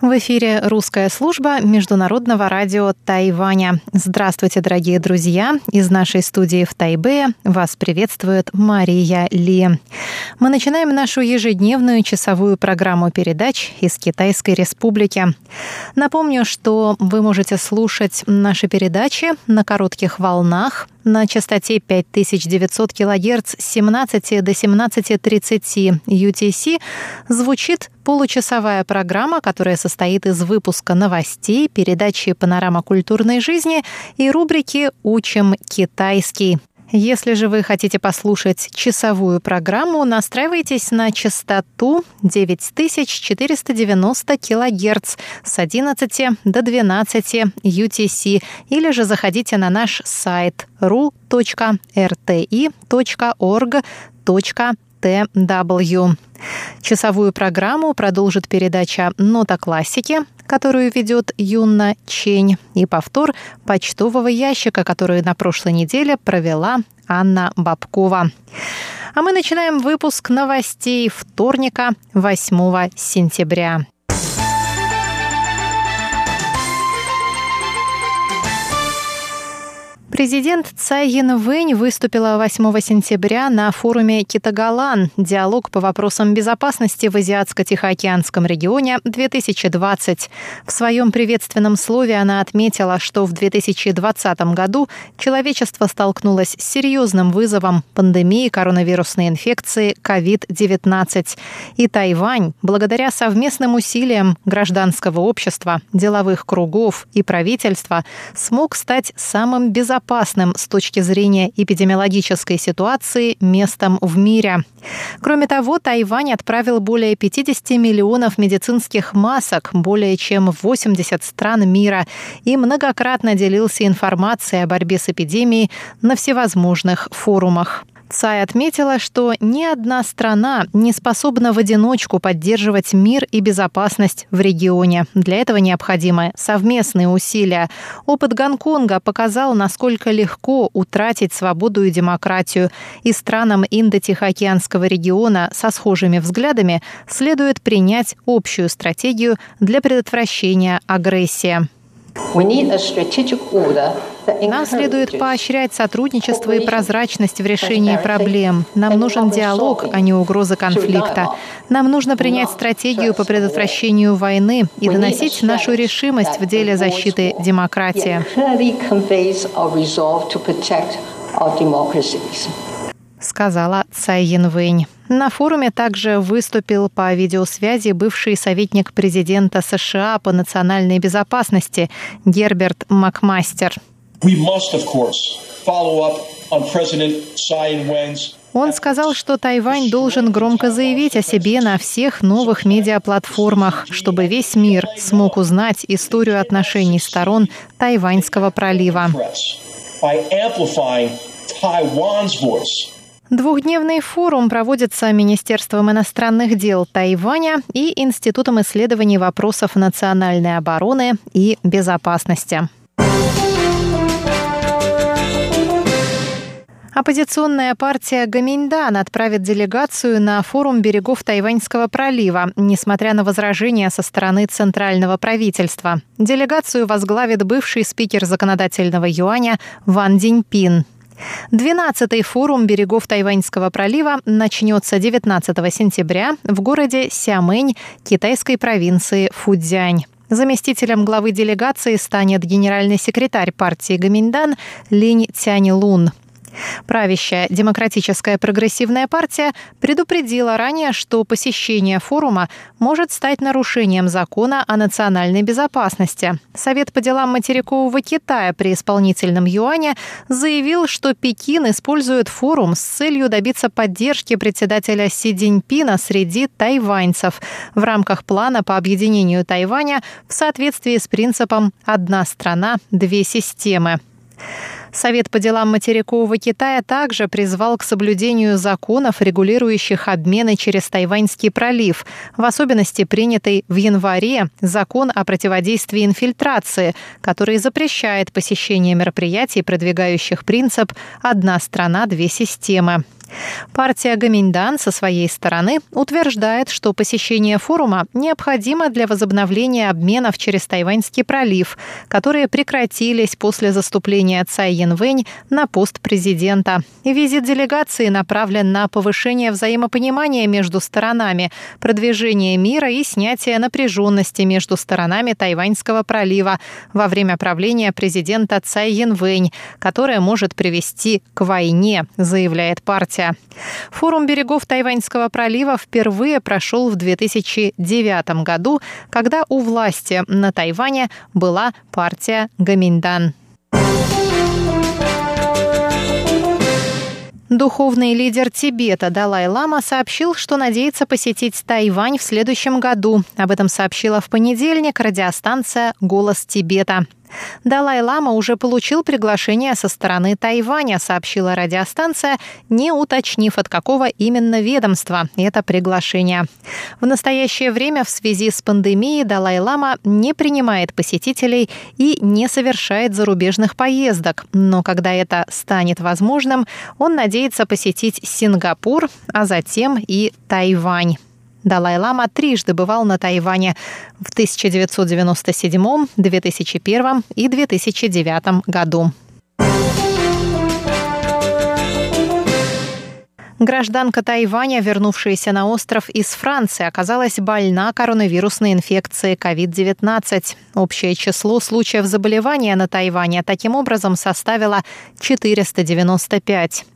В эфире русская служба Международного радио Тайваня. Здравствуйте, дорогие друзья! Из нашей студии в Тайбе вас приветствует Мария Ли. Мы начинаем нашу ежедневную часовую программу передач из Китайской Республики. Напомню, что вы можете слушать наши передачи на коротких волнах на частоте 5900 кГц с 17 до 17.30 UTC звучит получасовая программа, которая состоит из выпуска новостей, передачи «Панорама культурной жизни» и рубрики «Учим китайский». Если же вы хотите послушать часовую программу, настраивайтесь на частоту 9490 кГц с 11 до 12 UTC или же заходите на наш сайт ru.rti.org.tw. Часовую программу продолжит передача «Нота классики», которую ведет Юнна Чень, и повтор почтового ящика, который на прошлой неделе провела Анна Бабкова. А мы начинаем выпуск новостей вторника, 8 сентября. Президент Цай Янвэнь выступила 8 сентября на форуме «Китагалан. Диалог по вопросам безопасности в Азиатско-Тихоокеанском регионе 2020». В своем приветственном слове она отметила, что в 2020 году человечество столкнулось с серьезным вызовом пандемии коронавирусной инфекции COVID-19. И Тайвань, благодаря совместным усилиям гражданского общества, деловых кругов и правительства, смог стать самым безопасным безопасным с точки зрения эпидемиологической ситуации местом в мире. Кроме того, Тайвань отправил более 50 миллионов медицинских масок более чем в 80 стран мира и многократно делился информацией о борьбе с эпидемией на всевозможных форумах. Цай отметила, что ни одна страна не способна в одиночку поддерживать мир и безопасность в регионе. Для этого необходимы совместные усилия. Опыт Гонконга показал, насколько легко утратить свободу и демократию. И странам Индо-Тихоокеанского региона со схожими взглядами следует принять общую стратегию для предотвращения агрессии. Нам следует поощрять сотрудничество и прозрачность в решении проблем. Нам нужен диалог, а не угроза конфликта. Нам нужно принять стратегию по предотвращению войны и доносить нашу решимость в деле защиты демократии сказала Цай Янвэнь. На форуме также выступил по видеосвязи бывший советник президента США по национальной безопасности Герберт Макмастер. Он сказал, что Тайвань должен громко заявить о себе на всех новых медиаплатформах, чтобы весь мир смог узнать историю отношений сторон Тайваньского пролива. Двухдневный форум проводится Министерством иностранных дел Тайваня и Институтом исследований вопросов национальной обороны и безопасности. Оппозиционная партия Гаминьдан отправит делегацию на форум берегов Тайваньского пролива, несмотря на возражения со стороны центрального правительства. Делегацию возглавит бывший спикер законодательного юаня Ван Диньпин. 12-й форум берегов Тайваньского пролива начнется 19 сентября в городе Сямэнь китайской провинции Фудзянь. Заместителем главы делегации станет генеральный секретарь партии Гаминьдан Линь Тянь Лун. Правящая Демократическая прогрессивная партия предупредила ранее, что посещение форума может стать нарушением закона о национальной безопасности. Совет по делам материкового Китая при исполнительном юане заявил, что Пекин использует форум с целью добиться поддержки председателя Си Цзиньпина среди тайваньцев в рамках плана по объединению Тайваня в соответствии с принципом «одна страна, две системы». Совет по делам материкового Китая также призвал к соблюдению законов, регулирующих обмены через Тайваньский пролив, в особенности принятый в январе закон о противодействии инфильтрации, который запрещает посещение мероприятий, продвигающих принцип «одна страна, две системы». Партия Гаминьдан со своей стороны утверждает, что посещение форума необходимо для возобновления обменов через Тайваньский пролив, которые прекратились после заступления Цай Янвэнь на пост президента. Визит делегации направлен на повышение взаимопонимания между сторонами, продвижение мира и снятие напряженности между сторонами Тайваньского пролива во время правления президента Цай Янвэнь, которое может привести к войне, заявляет партия развития. Форум берегов Тайваньского пролива впервые прошел в 2009 году, когда у власти на Тайване была партия Гаминьдан. Духовный лидер Тибета Далай-Лама сообщил, что надеется посетить Тайвань в следующем году. Об этом сообщила в понедельник радиостанция «Голос Тибета». Далай-Лама уже получил приглашение со стороны Тайваня, сообщила радиостанция, не уточнив, от какого именно ведомства это приглашение. В настоящее время в связи с пандемией Далай-Лама не принимает посетителей и не совершает зарубежных поездок. Но когда это станет возможным, он надеется посетить Сингапур, а затем и Тайвань. Далай-Лама трижды бывал на Тайване в 1997, 2001 и 2009 году. Гражданка Тайваня, вернувшаяся на остров из Франции, оказалась больна коронавирусной инфекцией COVID-19. Общее число случаев заболевания на Тайване таким образом составило 495.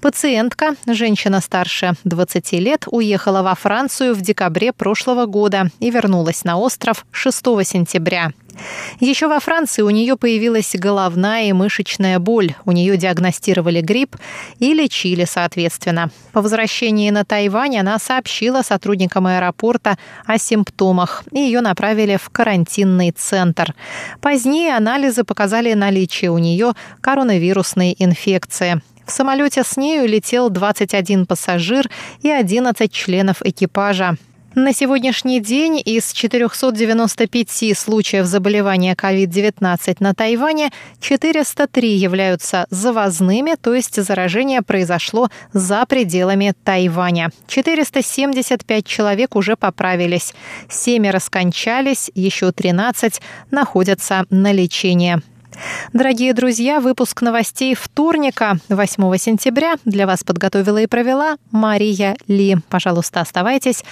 Пациентка, женщина старше 20 лет, уехала во Францию в декабре прошлого года и вернулась на остров 6 сентября. Еще во Франции у нее появилась головная и мышечная боль. У нее диагностировали грипп и лечили соответственно. По возвращении на Тайвань она сообщила сотрудникам аэропорта о симптомах, и ее направили в карантинный центр. Позднее анализы показали наличие у нее коронавирусной инфекции. В самолете с нею летел 21 пассажир и 11 членов экипажа. На сегодняшний день из 495 случаев заболевания COVID-19 на Тайване 403 являются завозными, то есть заражение произошло за пределами Тайваня. 475 человек уже поправились, семеро скончались, еще 13 находятся на лечении. Дорогие друзья, выпуск новостей вторника, 8 сентября, для вас подготовила и провела Мария Ли. Пожалуйста, оставайтесь